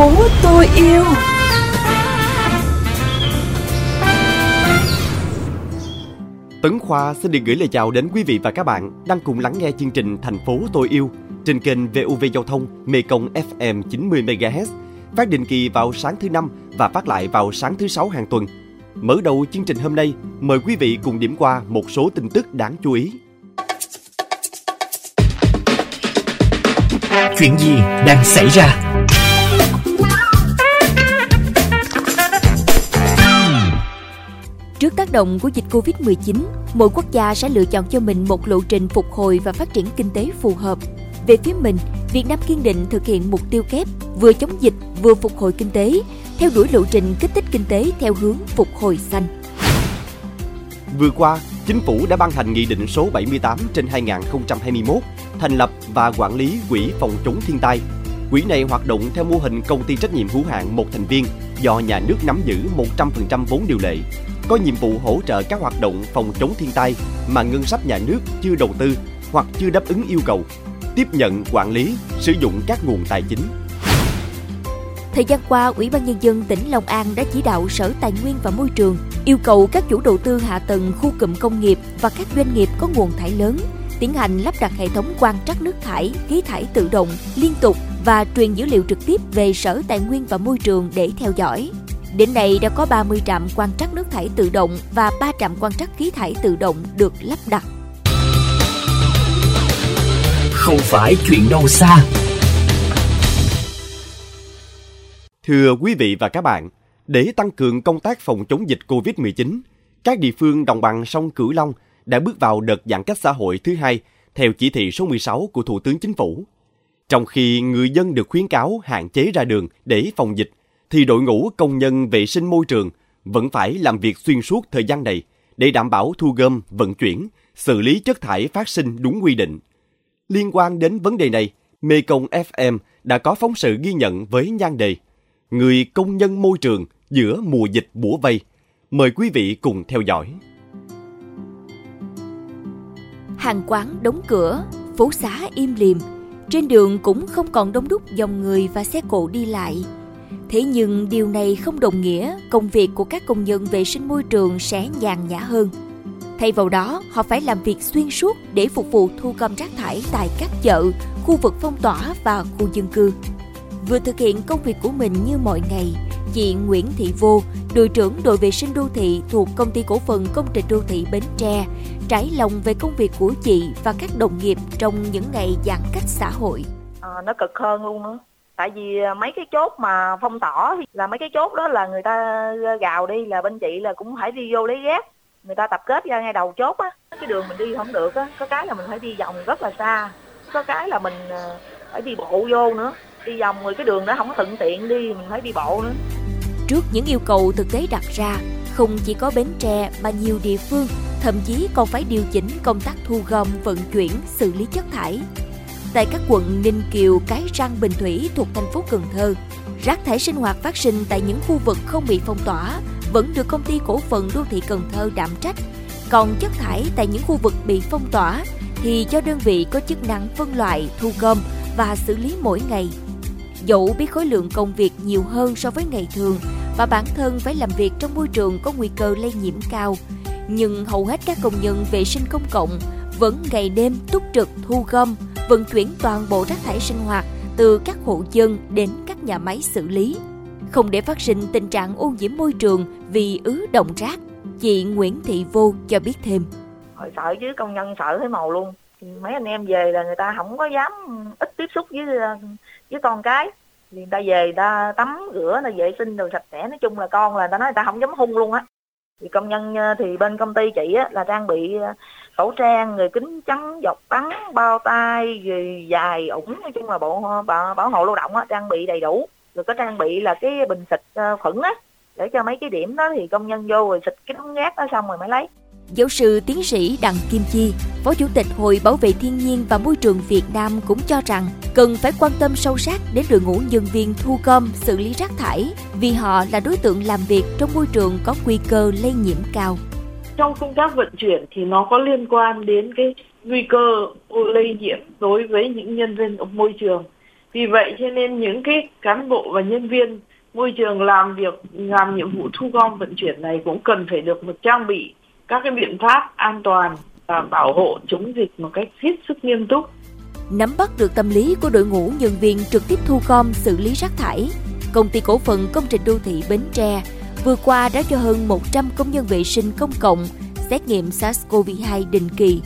phố tôi yêu Tấn Khoa xin được gửi lời chào đến quý vị và các bạn đang cùng lắng nghe chương trình Thành phố tôi yêu trên kênh VUV Giao thông Mekong FM 90 MHz, phát định kỳ vào sáng thứ năm và phát lại vào sáng thứ sáu hàng tuần. Mở đầu chương trình hôm nay, mời quý vị cùng điểm qua một số tin tức đáng chú ý. Chuyện gì đang xảy ra? Tác động của dịch Covid-19, mỗi quốc gia sẽ lựa chọn cho mình một lộ trình phục hồi và phát triển kinh tế phù hợp. Về phía mình, Việt Nam kiên định thực hiện mục tiêu kép vừa chống dịch vừa phục hồi kinh tế, theo đuổi lộ trình kích thích kinh tế theo hướng phục hồi xanh. Vừa qua, Chính phủ đã ban hành Nghị định số 78 trên 2021 thành lập và quản lý Quỹ phòng chống thiên tai. Quỹ này hoạt động theo mô hình công ty trách nhiệm hữu hạn một thành viên do nhà nước nắm giữ 100% vốn điều lệ, có nhiệm vụ hỗ trợ các hoạt động phòng chống thiên tai mà ngân sách nhà nước chưa đầu tư hoặc chưa đáp ứng yêu cầu, tiếp nhận, quản lý, sử dụng các nguồn tài chính. Thời gian qua, Ủy ban Nhân dân tỉnh Long An đã chỉ đạo Sở Tài nguyên và Môi trường yêu cầu các chủ đầu tư hạ tầng khu cụm công nghiệp và các doanh nghiệp có nguồn thải lớn tiến hành lắp đặt hệ thống quan trắc nước thải, khí thải tự động liên tục và truyền dữ liệu trực tiếp về Sở Tài nguyên và Môi trường để theo dõi. Đến nay đã có 30 trạm quan trắc nước thải tự động và 3 trạm quan trắc khí thải tự động được lắp đặt. Không phải chuyện đâu xa. Thưa quý vị và các bạn, để tăng cường công tác phòng chống dịch COVID-19, các địa phương đồng bằng sông Cửu Long đã bước vào đợt giãn cách xã hội thứ hai theo chỉ thị số 16 của Thủ tướng Chính phủ. Trong khi người dân được khuyến cáo hạn chế ra đường để phòng dịch, thì đội ngũ công nhân vệ sinh môi trường vẫn phải làm việc xuyên suốt thời gian này để đảm bảo thu gom, vận chuyển, xử lý chất thải phát sinh đúng quy định. Liên quan đến vấn đề này, Mekong FM đã có phóng sự ghi nhận với nhan đề Người công nhân môi trường giữa mùa dịch bủa vây. Mời quý vị cùng theo dõi. Hàng quán đóng cửa, phố xá im lìm, trên đường cũng không còn đông đúc dòng người và xe cộ đi lại. Thế nhưng điều này không đồng nghĩa công việc của các công nhân vệ sinh môi trường sẽ nhàn nhã hơn. Thay vào đó, họ phải làm việc xuyên suốt để phục vụ thu gom rác thải tại các chợ, khu vực phong tỏa và khu dân cư. Vừa thực hiện công việc của mình như mọi ngày, chị Nguyễn Thị Vô, đội trưởng đội vệ sinh đô thị thuộc công ty cổ phần công trình đô thị Bến Tre, trải lòng về công việc của chị và các đồng nghiệp trong những ngày giãn cách xã hội. À, nó cực hơn luôn đó tại vì à, mấy cái chốt mà phong tỏ là mấy cái chốt đó là người ta gào đi là bên chị là cũng phải đi vô lấy ghét người ta tập kết ra ngay đầu chốt á. Cái đường mình đi không được á. Có cái là mình phải đi vòng rất là xa. Có cái là mình à, phải đi bộ vô nữa. Đi vòng rồi cái đường đó không có thuận tiện đi mình phải đi bộ nữa. Trước những yêu cầu thực tế đặt ra, không chỉ có Bến Tre mà nhiều địa phương thậm chí còn phải điều chỉnh công tác thu gom, vận chuyển, xử lý chất thải. Tại các quận Ninh Kiều, Cái Răng, Bình Thủy thuộc thành phố Cần Thơ, rác thải sinh hoạt phát sinh tại những khu vực không bị phong tỏa vẫn được công ty cổ phần đô thị Cần Thơ đảm trách. Còn chất thải tại những khu vực bị phong tỏa thì cho đơn vị có chức năng phân loại, thu gom và xử lý mỗi ngày. Dẫu biết khối lượng công việc nhiều hơn so với ngày thường và bản thân phải làm việc trong môi trường có nguy cơ lây nhiễm cao, nhưng hầu hết các công nhân vệ sinh công cộng vẫn ngày đêm túc trực thu gom, vận chuyển toàn bộ rác thải sinh hoạt từ các hộ dân đến các nhà máy xử lý, không để phát sinh tình trạng ô nhiễm môi trường vì ứ động rác. Chị Nguyễn Thị Vô cho biết thêm. Hồi sợ chứ công nhân sợ thấy màu luôn. Mấy anh em về là người ta không có dám ít tiếp xúc với ờ, với con cái thì người ta về người ta tắm rửa là vệ sinh đồ sạch sẽ nói chung là con là người ta nói người ta không dám hung luôn á thì công nhân ờ, thì bên công ty chị á là trang bị ờ, khẩu trang người kính chắn dọc bắn bao tay rồi dài ủng nói chung là bộ bảo, bảo hộ lao động á trang bị đầy đủ rồi có trang bị là cái bình xịt ờ, khuẩn á để cho mấy cái điểm đó thì công nhân vô rồi xịt cái đống rác đó xong rồi mới lấy Giáo sư tiến sĩ Đặng Kim Chi, Phó Chủ tịch Hội Bảo vệ Thiên nhiên và Môi trường Việt Nam cũng cho rằng cần phải quan tâm sâu sắc đến đội ngũ nhân viên thu gom, xử lý rác thải vì họ là đối tượng làm việc trong môi trường có nguy cơ lây nhiễm cao. Trong công tác vận chuyển thì nó có liên quan đến cái nguy cơ lây nhiễm đối với những nhân viên ở môi trường. Vì vậy cho nên những cái cán bộ và nhân viên môi trường làm việc làm nhiệm vụ thu gom vận chuyển này cũng cần phải được một trang bị các cái biện pháp an toàn và bảo hộ chống dịch một cách hết sức nghiêm túc. Nắm bắt được tâm lý của đội ngũ nhân viên trực tiếp thu gom xử lý rác thải, công ty cổ phần công trình đô thị Bến Tre vừa qua đã cho hơn 100 công nhân vệ sinh công cộng xét nghiệm SARS-CoV-2 định kỳ.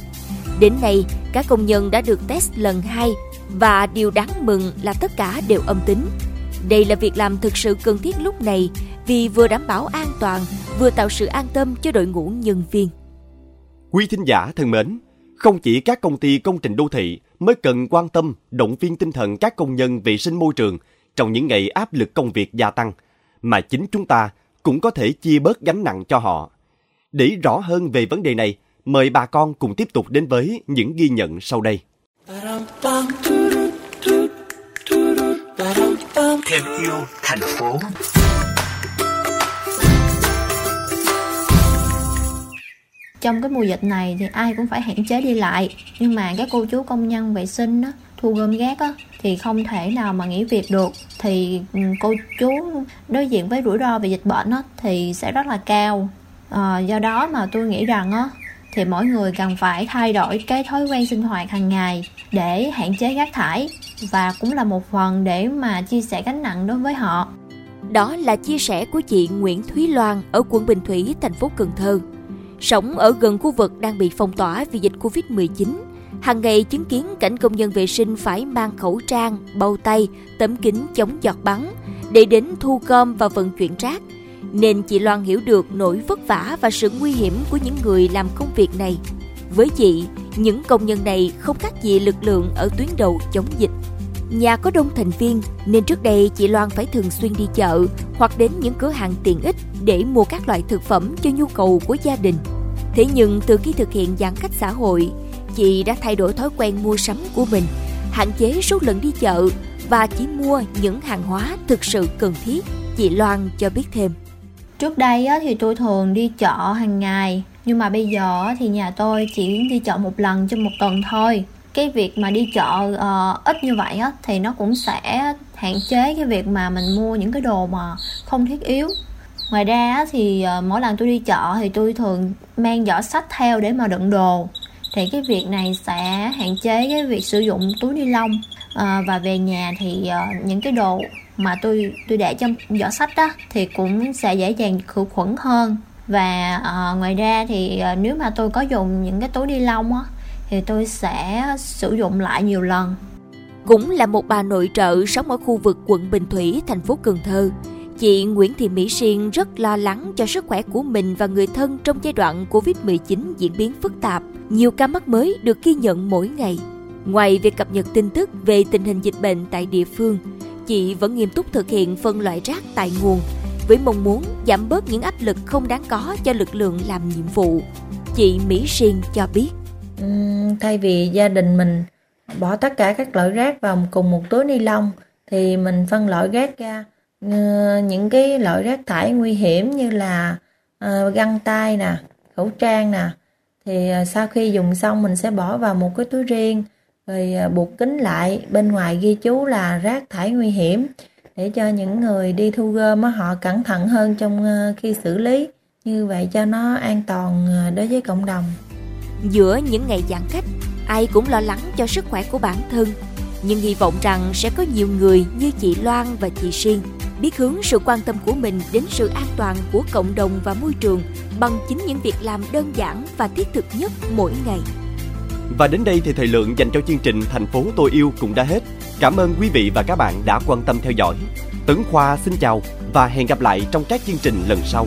Đến nay, các công nhân đã được test lần 2 và điều đáng mừng là tất cả đều âm tính. Đây là việc làm thực sự cần thiết lúc này vì vừa đảm bảo an toàn, vừa tạo sự an tâm cho đội ngũ nhân viên. Quý thính giả thân mến, không chỉ các công ty công trình đô thị mới cần quan tâm, động viên tinh thần các công nhân vệ sinh môi trường trong những ngày áp lực công việc gia tăng, mà chính chúng ta cũng có thể chia bớt gánh nặng cho họ. Để rõ hơn về vấn đề này, mời bà con cùng tiếp tục đến với những ghi nhận sau đây. Thêm yêu thành phố. trong cái mùa dịch này thì ai cũng phải hạn chế đi lại nhưng mà các cô chú công nhân vệ sinh á, thu gom rác á, thì không thể nào mà nghỉ việc được thì ừ, cô chú đối diện với rủi ro về dịch bệnh á, thì sẽ rất là cao à, do đó mà tôi nghĩ rằng á, thì mỗi người cần phải thay đổi cái thói quen sinh hoạt hàng ngày để hạn chế rác thải và cũng là một phần để mà chia sẻ gánh nặng đối với họ. Đó là chia sẻ của chị Nguyễn Thúy Loan ở quận Bình Thủy, thành phố Cần Thơ. Sống ở gần khu vực đang bị phong tỏa vì dịch Covid-19, hàng ngày chứng kiến cảnh công nhân vệ sinh phải mang khẩu trang, bao tay, tấm kính chống giọt bắn để đến thu gom và vận chuyển rác nên chị Loan hiểu được nỗi vất vả và sự nguy hiểm của những người làm công việc này. Với chị, những công nhân này không khác gì lực lượng ở tuyến đầu chống dịch. Nhà có đông thành viên nên trước đây chị Loan phải thường xuyên đi chợ hoặc đến những cửa hàng tiện ích để mua các loại thực phẩm cho nhu cầu của gia đình. Thế nhưng từ khi thực hiện giãn cách xã hội, chị đã thay đổi thói quen mua sắm của mình, hạn chế số lần đi chợ và chỉ mua những hàng hóa thực sự cần thiết. Chị Loan cho biết thêm. Trước đây thì tôi thường đi chợ hàng ngày nhưng mà bây giờ thì nhà tôi chỉ đi chợ một lần trong một tuần thôi cái việc mà đi chợ uh, ít như vậy á, thì nó cũng sẽ hạn chế cái việc mà mình mua những cái đồ mà không thiết yếu ngoài ra thì ờ, mỗi lần tôi đi chợ thì tôi thường mang giỏ sách theo để mà đựng đồ thì cái việc này sẽ hạn chế cái việc sử dụng túi ni lông. À, và về nhà thì uh, những cái đồ mà tôi tôi để trong giỏ sách đó thì cũng sẽ dễ dàng khử khuẩn hơn. Và uh, ngoài ra thì uh, nếu mà tôi có dùng những cái túi ni lông á thì tôi sẽ sử dụng lại nhiều lần. Cũng là một bà nội trợ sống ở khu vực quận Bình Thủy, thành phố Cần Thơ. Chị Nguyễn Thị Mỹ Siên rất lo lắng cho sức khỏe của mình và người thân trong giai đoạn Covid-19 diễn biến phức tạp. Nhiều ca mắc mới được ghi nhận mỗi ngày. Ngoài việc cập nhật tin tức về tình hình dịch bệnh tại địa phương, chị vẫn nghiêm túc thực hiện phân loại rác tại nguồn với mong muốn giảm bớt những áp lực không đáng có cho lực lượng làm nhiệm vụ. Chị Mỹ Siên cho biết. Thay vì gia đình mình bỏ tất cả các loại rác vào cùng một túi ni lông thì mình phân loại rác ra Ờ, những cái loại rác thải nguy hiểm như là ờ, găng tay nè khẩu trang nè thì ờ, sau khi dùng xong mình sẽ bỏ vào một cái túi riêng rồi buộc kính lại. Bên ngoài ghi chú là rác thải nguy hiểm để cho những người đi thu gom họ cẩn thận hơn trong khi xử lý. Như vậy cho nó an toàn đối với cộng đồng. Giữa những ngày giãn cách, ai cũng lo lắng cho sức khỏe của bản thân, nhưng hy vọng rằng sẽ có nhiều người như chị Loan và chị Siên biết hướng sự quan tâm của mình đến sự an toàn của cộng đồng và môi trường bằng chính những việc làm đơn giản và thiết thực nhất mỗi ngày. Và đến đây thì thời lượng dành cho chương trình Thành phố tôi yêu cũng đã hết. Cảm ơn quý vị và các bạn đã quan tâm theo dõi. Tấn Khoa xin chào và hẹn gặp lại trong các chương trình lần sau.